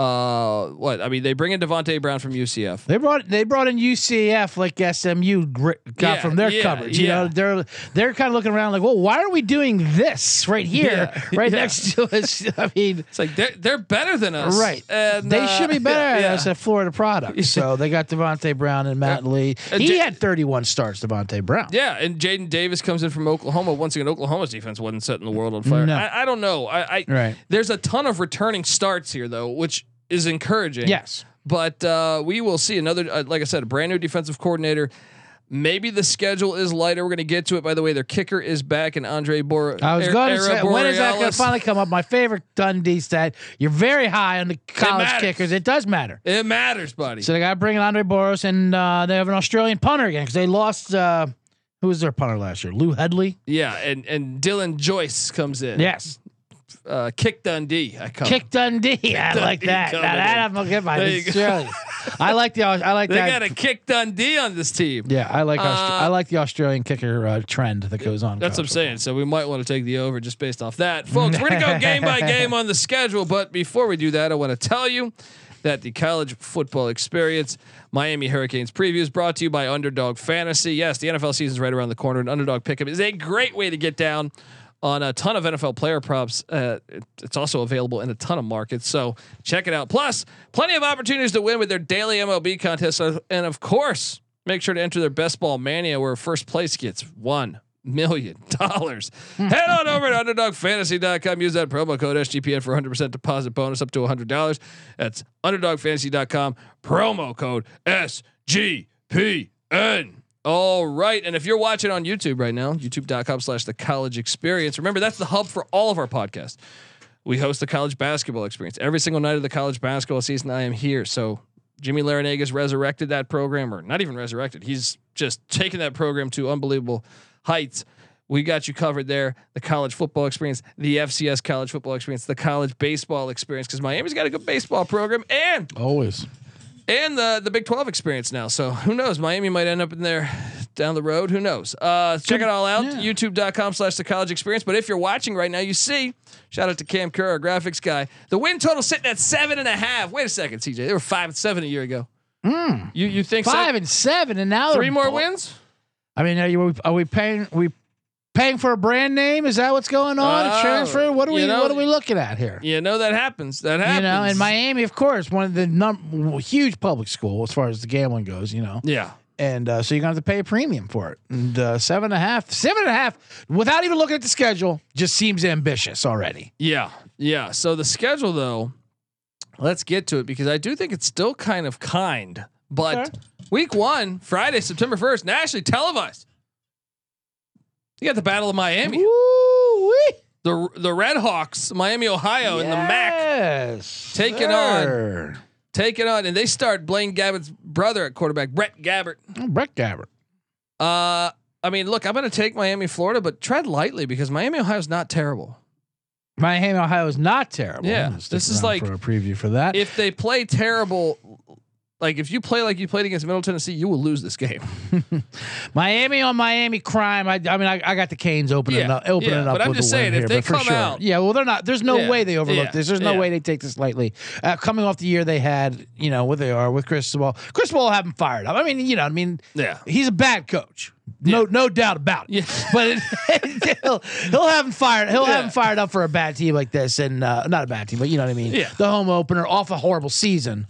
Uh, what I mean, they bring in Devonte Brown from UCF. They brought they brought in UCF like SMU got Yeah, from their yeah, coverage. You yeah. know, they're they're kind of looking around like, well, why are we doing this right here, right next to us? I mean, It's like they're they're better than us, right? And they uh, should be better yeah. us at Florida product. So they got Devonte Brown and Matt Lee. And He J- had 31 starts. Devonte Brown. Yeah, and Jaden Davis comes in from Oklahoma. Once again, Oklahoma's defense wasn't setting the world on fire. No. I, I don't know. I, I Right. there's a ton of returning starts here though, which is encouraging. Yes. but uh, we will see another. Uh, like I said, a brand new defensive coordinator. Maybe the schedule is lighter. We're going to get to it. By the way, their kicker is back, and Andre Bor. I was going to say, Era when is that going to finally come up? My favorite Dundee stat. You're very high on the college matters. kickers. It does matter. It matters, buddy. So they got to bring in Andre Boros, and uh, they have an Australian punter again because they lost. Uh, who was their punter last year? Lou Hedley. yeah, and and Dylan Joyce comes in. Yes. Uh, Kick Dundee. I call Kick Dundee. I like that. Now that in. I'm gonna get my There you go. I like the I like They that. got a Kick Dundee on this team. yeah, I like Austra- Uh, I like the Australian kicker uh, trend that goes on. That's what I'm saying. So we might want to take the over just based off that. Folks, we're going to go game by game on the schedule. But before we do that, I want to tell you that the college football experience, Miami Hurricanes preview is brought to you by Underdog Fantasy. Yes, the NFL season is right around the corner, and Underdog Pick'em is a great way to get down on a ton of NFL player props. Uh, it- it's also available in a ton of markets. So check it out. Plus, plenty of opportunities to win with their daily MLB contest. And of course, make sure to enter their best ball mania where first place gets one million dollars. Head on over to underdogfantasy.com. Use that promo code SGPN for 100% deposit bonus up to $100. That's underdogfantasy.com. Promo code SGPN. All right. And if you're watching on YouTube right now, youtube.com slash the college experience, remember that's the hub for all of our podcasts. We host the college basketball experience every single night of the college basketball season. I am here. So Jimmy Larrañaga's resurrected that program, or not even resurrected. He's just taken that program to unbelievable heights. We got you covered there. The college football experience, the FCS college football experience, the college baseball experience, because Miami's got a good baseball program, and Always. And the the Big Twelve experience now. So who knows? Miami might end up in there down the road. Who knows? Uh, check it all out. Yeah. YouTube.com slash the college experience. But if you're watching right now, you see, shout out to Cam Kerr, our graphics guy. The win total sitting at seven and a half. Wait a second, CJ. They were five and seven a year ago. You you think so? Five and seven, and now three more bo- wins? I mean, are you are we paying we paying for a brand name? Is that what's going on? A transfer? What are we know- what are we looking at here? You know that happens. That happens. You know, in Miami, of course, one of the num- huge public school as far as the gambling goes. You know, Yeah. and uh, so you're gonna have to pay a premium for it. And uh, seven and a half, seven and a half, without even looking at the schedule, just seems ambitious already. Yeah. Yeah. So the schedule though, let's get to it because I do think it's still kind of kind. But Okay. week one, Friday, September 1st, nationally televised. You got the Battle of Miami. Woo-wee. The the Red Hawks, Miami, Ohio, and the MAC Yes, Taking on- sir. taking on, and they start Blaine Gabbert's brother at quarterback, Brett Gabbert. Oh, Brett Gabbert. Uh, I mean, look, I'm going to take Miami, Florida, but tread lightly because Miami, Ohio is not terrible. Miami, Ohio is not terrible. Yeah, I'm gonna stick this is like- for a preview for that. If they play terrible, like if you play like you played against Middle Tennessee, you will lose this game. Miami on Miami crime. I, I mean, I, I got the Canes opening Yeah, up, opening yeah, up. but I'm just saying, if here, they come sure. out- yeah. Well, they're not. There's no Yeah, way they overlook yeah, this. There's no yeah. way they take this lightly. Uh, coming off the year they had, you know, what they are with Cristobal. Cristobal will have him fired up. I mean, you know, I mean, Yeah. he's a bad coach. No, no doubt about it. Yeah. But it, he'll, he'll have him fired. He'll have him fired up for a bad team like this, and uh, not a bad team, but you know what I mean. Yeah. The home opener off a horrible season.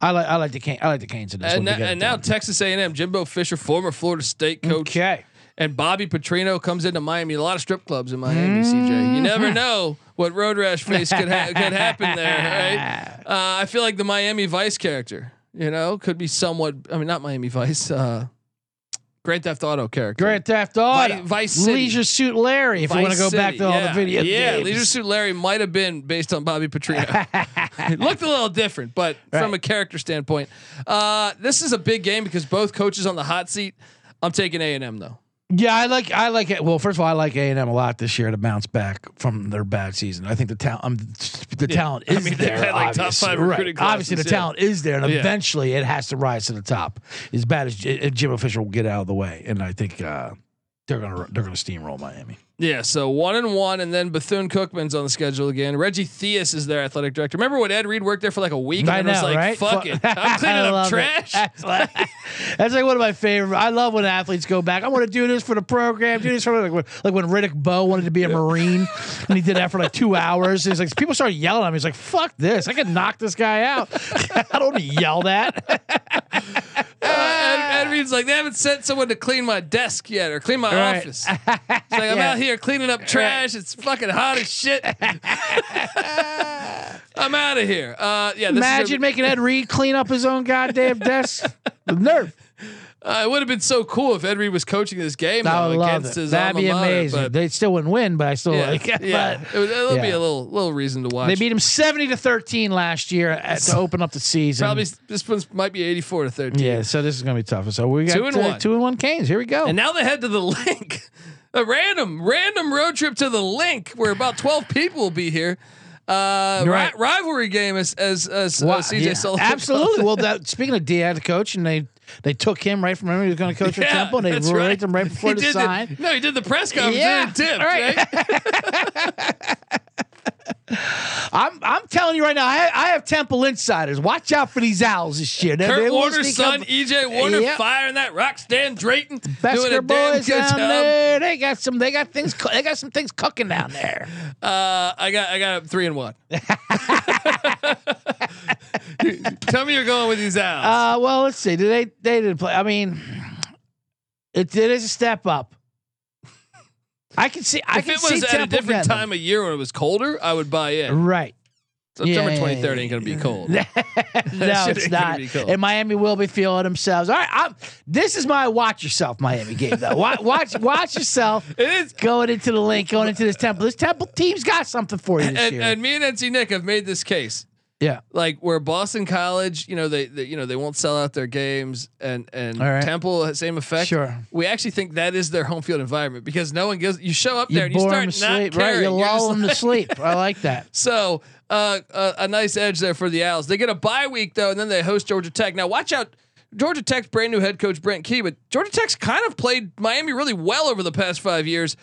I like I like the Cane, I like the Canes in this And, one. and now done. Texas A&M, Jimbo Fisher, former Florida State coach, okay. and Bobby Petrino comes into Miami. A lot of strip clubs in Miami, CJ. You never know what road rash face could ha- could happen there, right? Uh, I feel like the Miami Vice character, you know, could be somewhat. I mean, not Miami Vice. Uh, Grand Theft Auto character. Grand Theft Auto, Vi- Vice City. Leisure Suit Larry. If you want to Vice go back City, to all the video yeah, games, Leisure Suit Larry might have been based on Bobby Petrino. it looked a little different, but from a character standpoint, uh, this is a big game because both coaches on the hot seat. I'm taking A and M though. Yeah, I like I like it. Well, first of all, I like A and M a lot this year to bounce back from their bad season. I think the talent, um, the talent I is mean, there. had, like, obviously. five Right. recruiting Obviously, the classes, yeah. talent is there, and Yeah. eventually it has to rise to the top. As bad as J- Jim Fisher will get out of the way, and I think uh, they're gonna they're gonna steamroll Miami. Yeah, so one and one, and then Bethune Cookman's on the schedule again. Reggie Theus is their athletic director. Remember when Ed Reed worked there for like a week and I know, was like, right? "Fuck Fu- it, I'm cleaning up trash." That's like, that's like one of my favorite. I love when athletes go back. I want to do this for the program. Do this for like when, like when Riddick Bowe wanted to be a Marine and he did that for like two hours. He's like people started yelling at him. He's like, "Fuck this! I can knock this guy out. I don't yell that." Ed, Ed Reed's like, they haven't sent someone to clean my desk yet or clean my Right. office. It's like I'm Yeah. out here cleaning up trash. It's fucking hot as shit. I'm out of here. Uh, yeah, this Imagine is making Ed Reed clean up his own goddamn desk. The nerve. Uh, it would have been so cool if Ed Reed was coaching this game I though, would love against it. his That'd be mater, amazing. They still wouldn't win, but I still yeah, like. it. yeah. But it would, it'll be a little little reason to watch. they beat him seventy to thirteen last year at, to open up the season. Probably this one might be 84 to 13. Yeah, so this is gonna be tough. So we got Two and one. two and one Canes. Here we go. And now they head to the Linc. A random, random road trip to the Linc where about 12 people will be here. Uh, Right. ri- rivalry game as as, as uh, Wow, CJ yeah, Sullivan. absolutely. well, that speaking of D had a coach, and they they took him right from him. He was going to coach at Temple, and they raised him right before He the sign. no, he did the press conference. Yeah, tipped, right. right? I'm I'm telling you right now, I, I have Temple insiders. Watch out for these owls this year. They- they Kurt will Warner's son, up- EJ Warner, Yep. firing that rock. Stan Drayton doing a Besker boys good down job. there. They got some. They got things. They got some things cooking down there. Uh, I got I got three and one. Tell me you're going with these owls. Uh, well, let's see. Did they? They didn't play. I mean, it, it is a step up. I can see. I if can it see was at a different time of year when it was colder, I would buy it. right? September yeah, 23rd yeah. ain't gonna be cold. no, it's not. And Miami will be feeling themselves. All right, I'm, this is my watch yourself Miami game though. Watch, watch, watch yourself It is. going into the Linc, going into this Temple. This Temple team's got something for you this And, year. and me and NC Nick have made this case. Yeah, like where Boston College, you know, they, they you know they won't sell out their games, and and right. Temple same effect. Sure. we actually think that is their home field environment because no one gives. You show up you there and you start not sleep, caring. right? You lull them to sleep. I like that. So uh, uh, a nice edge there for the Owls. They get a bye week though, and then they host Georgia Tech. Now watch out. Georgia Tech's brand new head coach Brent Key, but Georgia Tech's kind of played Miami really well over the past five years.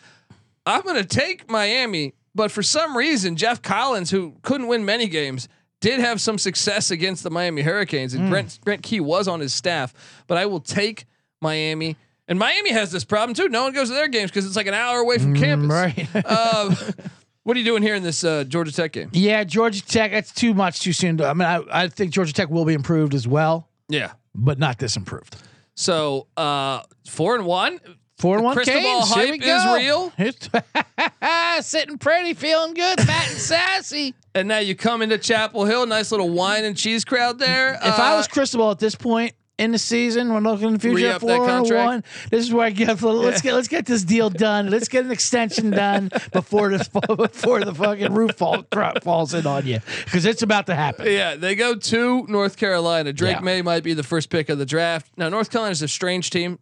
I'm going to take Miami, but for some reason, Geoff Collins, who couldn't win many games, did have some success against the Miami Hurricanes, and Brent Brent Key was on his staff. But I will take Miami, and Miami has this problem too. No one goes to their games because it's like an hour away from campus. right. Uh, what are you doing here in this uh, Georgia Tech game? Yeah, Georgia Tech. That's too much too soon. I mean, I, I think Georgia Tech will be improved as well, Yeah. but not this improved. So uh, four and one. Four and one Canes. Here hype we is real. It's- Sitting pretty, feeling good, fat and sassy. And now you come into Chapel Hill, nice little wine and cheese crowd there. If I Uh, was Cristobal at this point in the season, when looking in the future, that four and one, this is where I get. Let's get let's get this deal done. Let's get an extension done before this before the fucking roof fall, falls in on you because it's about to happen. Yeah, they go to North Carolina. Drake Yeah. Maye might be the first pick of the draft. Now, North Carolina's a strange team.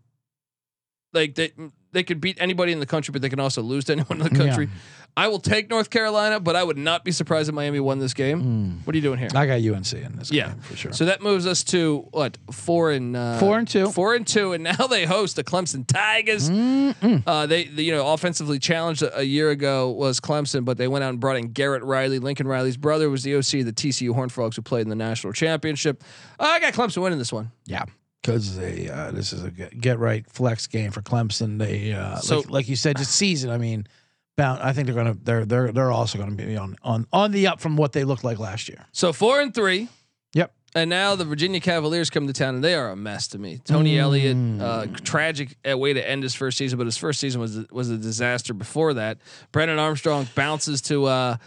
Like they they could beat anybody in the country, but they can also lose to anyone in the country. I will take North Carolina, but I would not be surprised if Miami won this game. What are you doing here? I got UNC in this yeah, game for sure. So that moves us to what four and uh, Four and two. four and two, and now they host the Clemson Tigers. Uh, they, they, you know, offensively challenged a, a year ago was Clemson, but they went out and brought in Garrett Riley. Lincoln Riley's brother was the OC of the TCU Horned Frogs, who played in the national championship. Uh, I got Clemson winning this one. Yeah, because they uh, this is a get, right flex game for Clemson. They uh, So- like, like you said, just season. I mean, bound. I think they're gonna they're they're they're also gonna be on on on the up from what they looked like last year. So four and three. And now the Virginia Cavaliers come to town, and they are a mess to me. Tony Elliott, uh, tragic uh, way to end his first season, but his first season was was a disaster. Before that, Brennan Armstrong bounces to uh,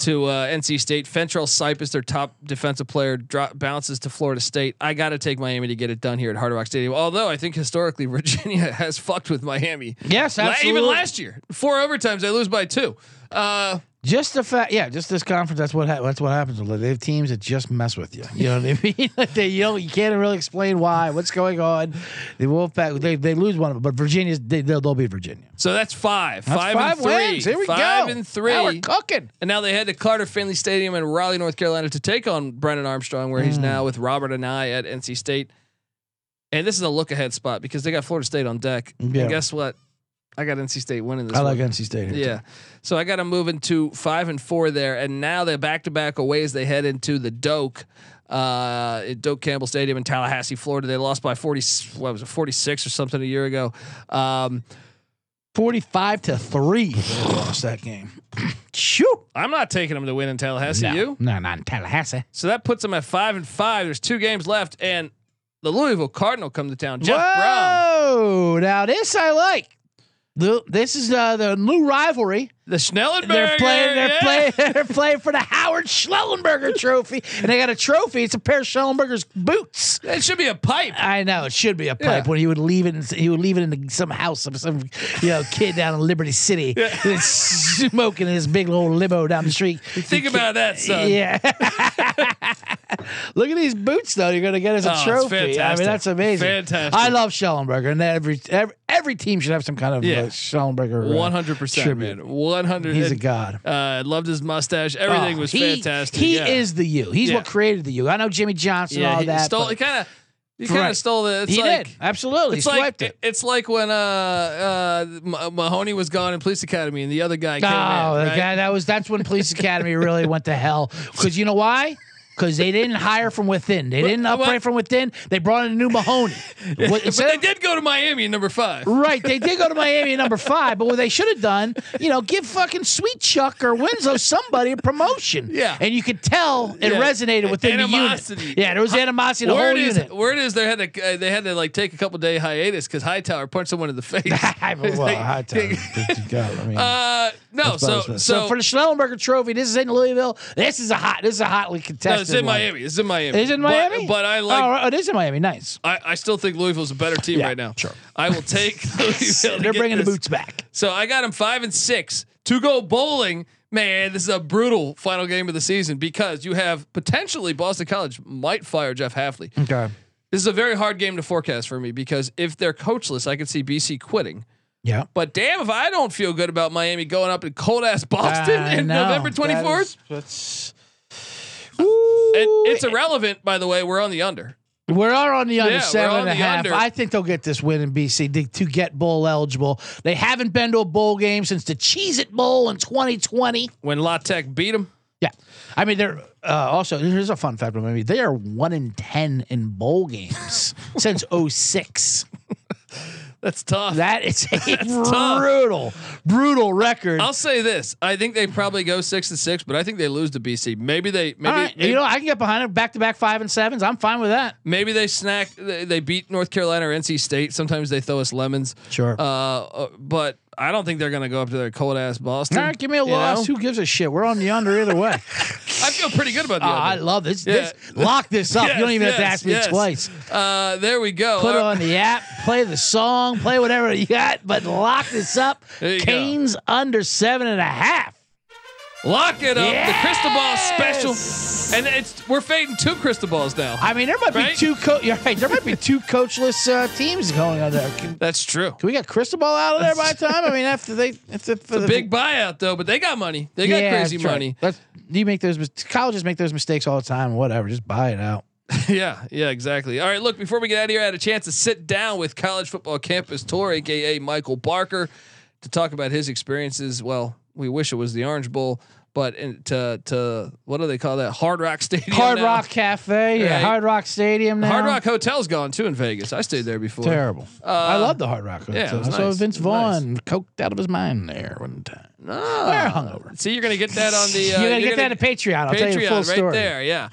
to uh, NC State. Fentrell Cypress, their top defensive player, drop, bounces to Florida State. I got to take Miami to get it done here at Hard Rock Stadium. Although I think historically Virginia has fucked with Miami. Yes, absolutely. even last year, four overtimes, they lose by two. Uh, Just the fact, yeah, just this conference. That's what ha- that's what happens. They have teams that just mess with you. You know what I mean? Like they, you know, you can't really explain why. What's going on? The Wolfpack, they they lose one of them, but Virginia's they, they'll, they'll beat Virginia. so that's five, That's five, and three, wins. Here we five go. and three. Now we're cooking. And now they head to Carter Finley Stadium in Raleigh, North Carolina to take on Brennan Armstrong, where Mm. he's now with Robert and I at NC State. And this is a look ahead spot because they got Florida State on deck. Yeah. And guess what? I got NC State winning this I one. like NC State here. Yeah. So I got them moving to five and four there. And now they're back to back away as they head into the Doak. Uh, at Doak Campbell Stadium in Tallahassee, Florida. They lost by 40, what was it, 46 or something a year ago. Um, forty-five to three. They lost that game. Shoot. I'm not taking them to win in Tallahassee. no, You? no, not in Tallahassee. So that puts them at five and five. There's two games left, and the Louisville Cardinal come to town. Jeff Brohm. Whoa! Now this I like. This is uh, the new rivalry The Schnellenberger. They're playing. They're yeah. playing. They're playing for the Howard Schnellenberger Trophy, and they got a trophy. It's a pair of Schnellenberger's boots. It should be a pipe. I know it should be a pipe Yeah. when he would leave it. In, he would leave it in some house of some you know kid down in Liberty City, that's smoking his big little limo down the street. Think about that, son. Yeah. Look at these boots, though. You're going to get as a Oh, trophy. I mean, that's amazing. Fantastic. I love Schnellenberger, and every every, every team should have some kind of Yeah. uh, Schnellenberger. uh, One hundred percent, man. One hundred. He's a god. Uh, loved his mustache. Everything Oh, was he- fantastic. He yeah. is the you. He's Yeah. what created the you. I know Jimmy Johnson and Yeah, all he that. stole. kind of. He kind of stole the. It's he like, did absolutely. It's he like it. it's like when uh uh Mahoney was gone in Police Academy and the other guy came Oh, in. the right? guy that was that's when Police Academy really went to hell. Because you know why? Because they didn't hire from within. They didn't What- upgrade from within. They brought in a new Mahoney. What- But they of- did go to Miami in number five. Right, they did go to Miami number five, but what they should have done, you know, give fucking Sweet Chuck or Winslow somebody a promotion. Yeah. and you could tell it Yeah. resonated within Animosity. the unit. Yeah, there was animosity in the whole is, unit. word is they had to uh, they had to like take a couple day hiatus because Hightower punched someone in the face. well, high time. I mean, Uh, no, so so, so, for the Schnellenberger Trophy, this is in Louisville. This is a hot. This is a hotly contested. no, it's in one. Miami. It's in Miami. Is it in Miami? But, I like. Oh, it is in Miami. Nice. I, I still think Louisville's a better team Yeah, right now. sure. I will take Louisville. They're bringing the boots back. So I got them five and six to go bowling. Man, this is a brutal final game of the season because you have potentially Boston College might fire Jeff Hafley. Okay. This is a very hard game to forecast for me because if they're coachless, I could see BC quitting. Yeah. But damn, if I don't feel good about Miami going up in cold ass Boston I in know. November twenty That fourth, is- That's. And it's irrelevant. By the way, we're on the under. We're all on the under Yeah, seven and a half. under. I think they'll get this win in BC to, to get bowl eligible. They haven't been to a bowl game since the Cheez It Bowl in 2020. When La Tech beat them, Yeah. I mean, they're uh, also, here's a fun fact about maybe they are one in 10 in bowl games since 06. That's tough. That is a tough. brutal, brutal record. I'll say this: I think they probably go six and six, but I think they lose to BC. Maybe they, maybe, right, you know, I can get behind it. Back to back five and sevens. I'm fine with that. maybe they snack. They, they beat North Carolina or NC State. Sometimes they throw us lemons. Sure. Uh, uh, but I don't think they're going to go up to their cold ass Boston. All right, give me a you loss. know? Who gives a shit? We're on the under either way. I feel pretty good about the Oh, I love this. Yeah. this. Lock this up. Yes, you don't even have to ask me yes. twice. Uh, there we go. Put it Uh, on the app, play the song, play whatever you got, but lock this up. There you go. Canes under seven and a half. Lock it up. The crystal ball special, and it's we're fading two crystal balls now. I mean, there might Right? be two. Co- you're right. There might be two coachless uh, teams going on there. Can, That's true. can we get crystal ball out of there by the time? I mean, after they, if the, The big buyout though, but they got money. They got crazy that's right. money. That's, you make those colleges make those mistakes all the time. Whatever, just buy it out. Yeah, yeah, exactly. All right, look, before we get out of here, I had a chance to sit down with College Football Campus Tour, aka Michael Barker, to talk about his experiences. Well, we wish it was the Orange Bowl, but in, to to what do they call that? Hard Rock Stadium. Hard now. Rock Cafe, yeah, Right. Hard Rock Stadium now. Hard Rock Hotel's gone too in Vegas. I stayed there before. Terrible. I love the Hard Rock. Uh, yeah, Hotel. I saw nice. Vince Vaughn coked out of his mind there one time. Ah. They're hungover. See, you're gonna get that on the. Uh, you gotta you're get gonna- that to Patreon. I'll tell you Patreon full right story. there. Yeah.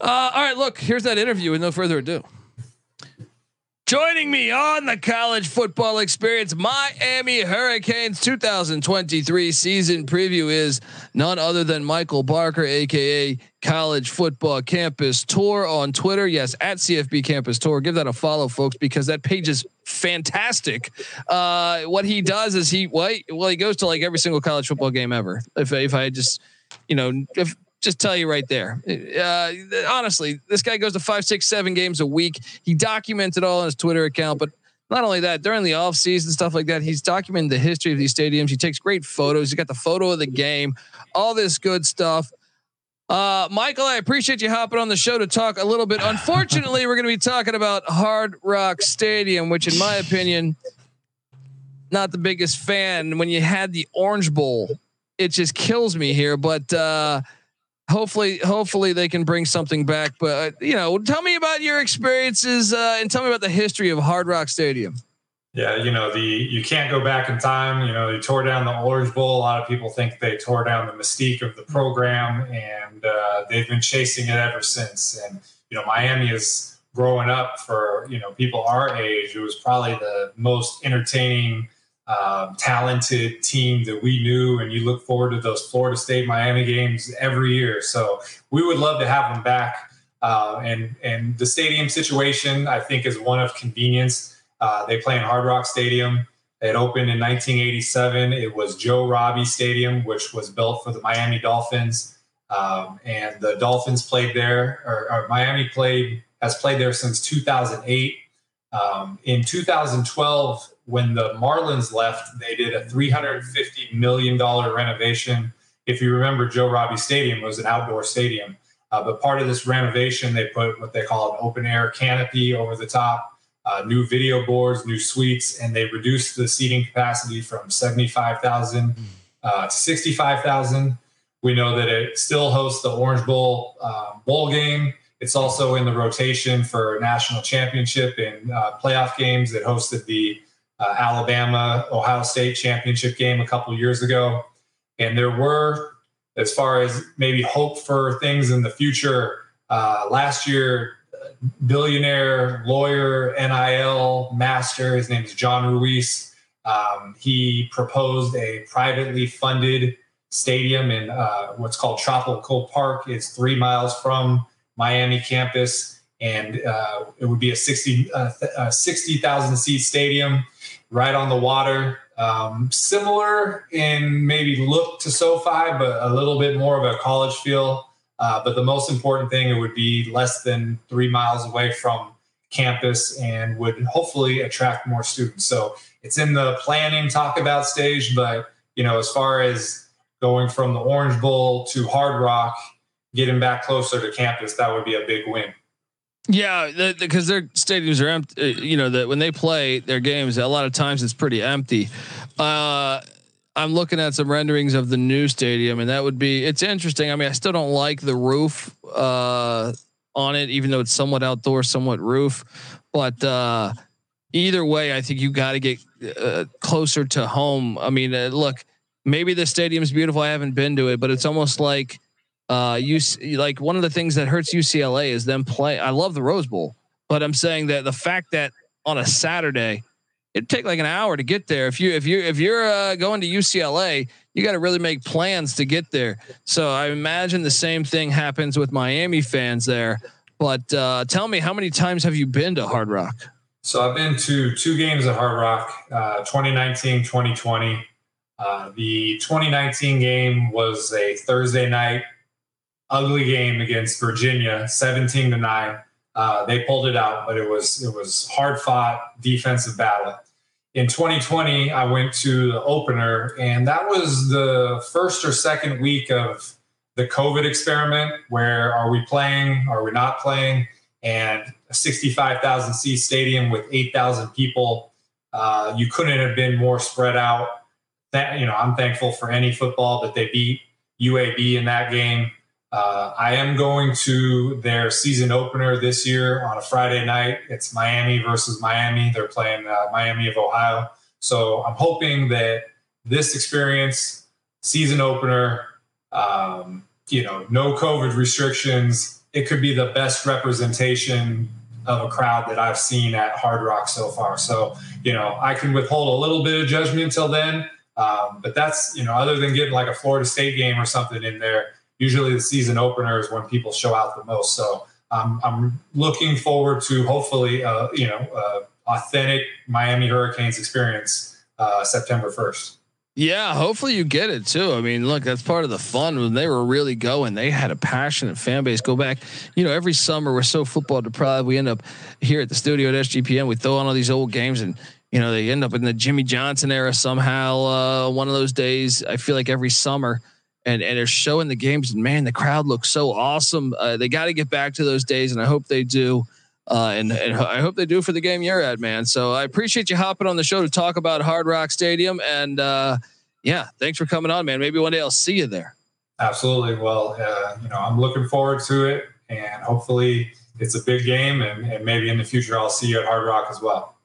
Uh, all right, look, here's that interview with no further ado. Joining me on the college football experience, Miami Hurricanes 2023 season preview is none other than Michael Barker, aka College Football Campus Tour on Twitter. Yes, at CFB Campus Tour. Give that a follow, folks, because that page is fantastic. Uh, what he does is he well, he, well he goes to like every single college football game ever. If if I just you know if just tell you right there. Uh, honestly, this guy goes to five, six, seven games a week. He documents it all on his Twitter account, but not only that, during the off season stuff like that, he's documenting the history of these stadiums. He takes great photos. He's got the photo of the game, all this good stuff. Uh, Michael, I appreciate you hopping on the show to talk a little bit. Unfortunately, we're going to be talking about Hard Rock Stadium, which, in my opinion, not the biggest fan. When you had the Orange Bowl, it just kills me here. But uh, hopefully, hopefully they can bring something back. But uh, you know, tell me about your experiences uh, and tell me about the history of Hard Rock Stadium. Yeah, you know, the you can't go back in time. You know, they tore down the Orange Bowl. A lot of people think they tore down the mystique of the program, and uh, they've been chasing it ever since. And you know, Miami is growing up for you know people our age. It was probably the most entertaining um, talented team that we knew, and you look forward to those Florida State Miami games every year. So we would love to have them back. Uh, and and the stadium situation, I think, is one of convenience. Uh, they play in Hard Rock Stadium. It opened in 1987. It was Joe Robbie Stadium, which was built for the Miami Dolphins. Um, and the Dolphins played there, or, or, Miami played has played there since 2008. Um, in 2012, when the Marlins left, they did a 350 million dollar renovation. If you remember, Joe Robbie Stadium was an outdoor stadium, uh, but part of this renovation, they put what they call an open air canopy over the top uh, new video boards, new suites, and they reduced the seating capacity from 75,000 uh, to 65,000. We know that it still hosts the Orange Bowl uh, bowl game. It's also in the rotation for national championship and uh, playoff games. It hosted the uh, Alabama Ohio State championship game a couple years ago. And there were, as far as maybe hope for things in the future, uh, last year billionaire lawyer, NIL master. His name is John Ruiz. Um, he proposed a privately funded stadium in uh, what's called Tropical Park. It's three miles from Miami campus, and uh, it would be a 60 uh, 60,000 seat stadium right on the water. Um, similar in maybe look to SoFi, but a little bit more of a college feel. Uh, but the most important thing, it would be less than three miles away from campus and would hopefully attract more students. So it's in the planning talk about stage, but you know, as far as going from the Orange Bowl to Hard Rock, getting back closer to campus, that would be a big win. Yeah, because the, their stadiums are empty. Uh, you know that when they play their games, a lot of times it's pretty empty. Uh, I'm looking at some renderings of the new stadium, and that would be it's interesting. I mean, I still don't like the roof uh, on it, even though it's somewhat outdoor, somewhat roof. But uh, either way, I think you got to get uh, closer to home. I mean, uh, look, maybe the stadium's beautiful. I haven't been to it, but it's almost like uh, you like one of the things that hurts UCLA is them play. I love the Rose Bowl, but I'm saying that the fact that on a Saturday it'd take like an hour to get there. If you if you if you're uh, going to UCLA, you got to really make plans to get there. So I imagine the same thing happens with Miami fans there. But uh, tell me, how many times have you been to Hard Rock? So I've been to two games at Hard Rock, uh, 2019, 2020. Uh, the 2019 game was a Thursday night ugly game against Virginia, 17 to nine. Uh, they pulled it out, but it was it was hard fought defensive battle. In 2020, I went to the opener, and that was the first or second week of the COVID experiment. Where are we playing? Are we not playing? And a 65,000 seat stadium with 8,000 people. Uh, you couldn't have been more spread out. That you know, I'm thankful for any football that they beat UAB in that game. Uh, I am going to their season opener this year on a Friday night. It's Miami versus Miami. They're playing uh, Miami of Ohio. So I'm hoping that this experience, season opener, um, you know, no COVID restrictions, it could be the best representation of a crowd that I've seen at Hard Rock so far. So, you know, I can withhold a little bit of judgment until then. Um, but that's, you know, other than getting like a Florida State game or something in there, usually the season opener is when people show out the most. So um, I'm looking forward to hopefully, uh, you know, uh, authentic Miami Hurricanes experience uh, September 1st. Yeah, hopefully you get it too. I mean, look, that's part of the fun when they were really going. They had a passionate fan base. Go back, you know, every summer we're so football deprived. We end up here at the studio at SGPN. We throw on all these old games, and you know they end up in the Jimmy Johnson era somehow. Uh, one of those days, I feel like every summer and and they're showing the games and man the crowd looks so awesome. Uh, they got to get back to those days and i hope they do. Uh, and, and i hope they do for the game you're at man. So i appreciate you hopping on the show to talk about hard rock stadium and uh, yeah thanks for coming on man. Maybe one day i'll see you there. Absolutely. Well uh, you know i'm looking forward to it and hopefully it's a big game and, and maybe in the future i'll see you at hard rock as well.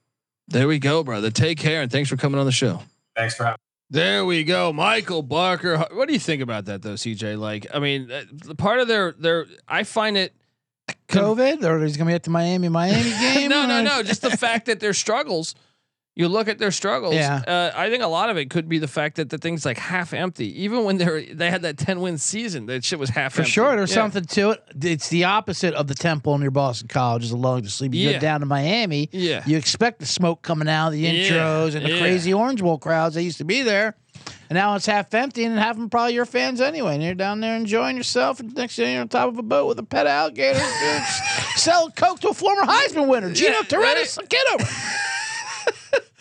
There we go brother. Take care and thanks for coming on the show. Thanks for having there we go, Michael Barker. What do you think about that, though, CJ? Like, I mean, uh, part of their their, I find it COVID, or he's gonna be at the Miami Miami game. no, no, no. Just the fact that their struggles, You look at their struggles. Yeah. Uh, I think a lot of it could be the fact that the thing's like half empty. Even when they're they had that ten win season, that shit was half For empty. sure, there's Yeah. something to it. It's the opposite of the Temple near Boston College is along to sleep. You Yeah. go down to Miami, Yeah. you expect the smoke coming out, of the Yeah, intros, and the yeah. crazy Orange Bowl crowds that used to be there. And now it's half empty, and half of them probably your fans anyway. And you're down there enjoying yourself, and next thing you're on top of a boat with a pet alligator, selling coke to a former Heisman winner, Gino Yeah. Get over. It.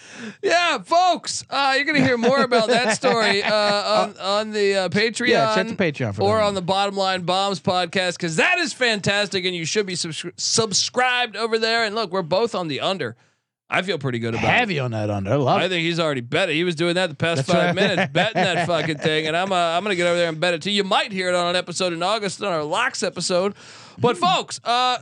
Yeah, folks, uh, you're gonna hear more about that story uh, on on the uh, Patreon. Yeah, check the Patreon for or on the Bottom Line Bombs podcast because that is fantastic, and you should be subscri- subscribed over there. And look, we're both on the under. I feel pretty good about it. Heavy on that under. I love I it. think he's already bet it. He was doing that the past That's five right. minutes, betting that fucking thing, and I'm uh, I'm gonna get over there and bet it too. You might hear it on an episode in August on our locks episode, but folks, uh,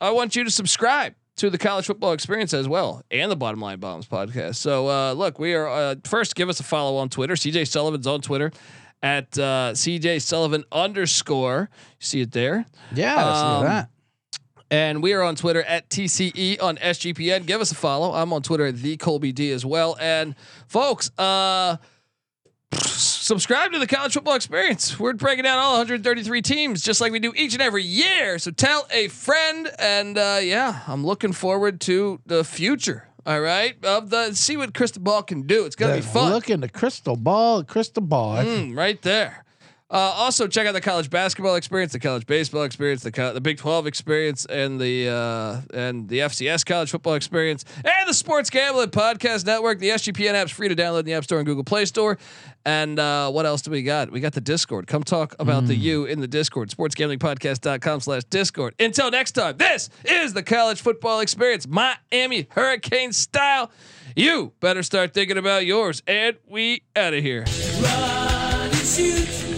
I want you to subscribe to the college football experience as well and the bottom line bombs podcast. So uh, look, we are uh, first give us a follow on Twitter. CJ Sullivan's on Twitter at uh, CJ Sullivan underscore. You see it there. Yeah, Um, that. And we are on Twitter at TCE on SGPN. Give us a follow. I'm on Twitter at the Colby D as well. And folks, uh, subscribe to the college football experience. We're breaking down all 133 teams just like we do each and every year. So tell a friend. And uh, yeah, I'm looking forward to the future. All right, of the see what Crystal Ball can do. It's gonna be fun. Look the crystal ball, crystal ball. Mm, right there. Uh, also, check out the college basketball experience, the college baseball experience, the co- the Big Twelve experience, and the uh, and the FCS college football experience, and the Sports Gambling Podcast Network. The SGPN app's free to download in the App Store and Google Play Store. And uh, what else do we got? We got the Discord. Come talk about the U in the Discord. SportsGamblingPodcast.com slash Discord. Until next time, this is the college football experience, Miami Hurricane style. You better start thinking about yours, and we out of here. Run and shoot.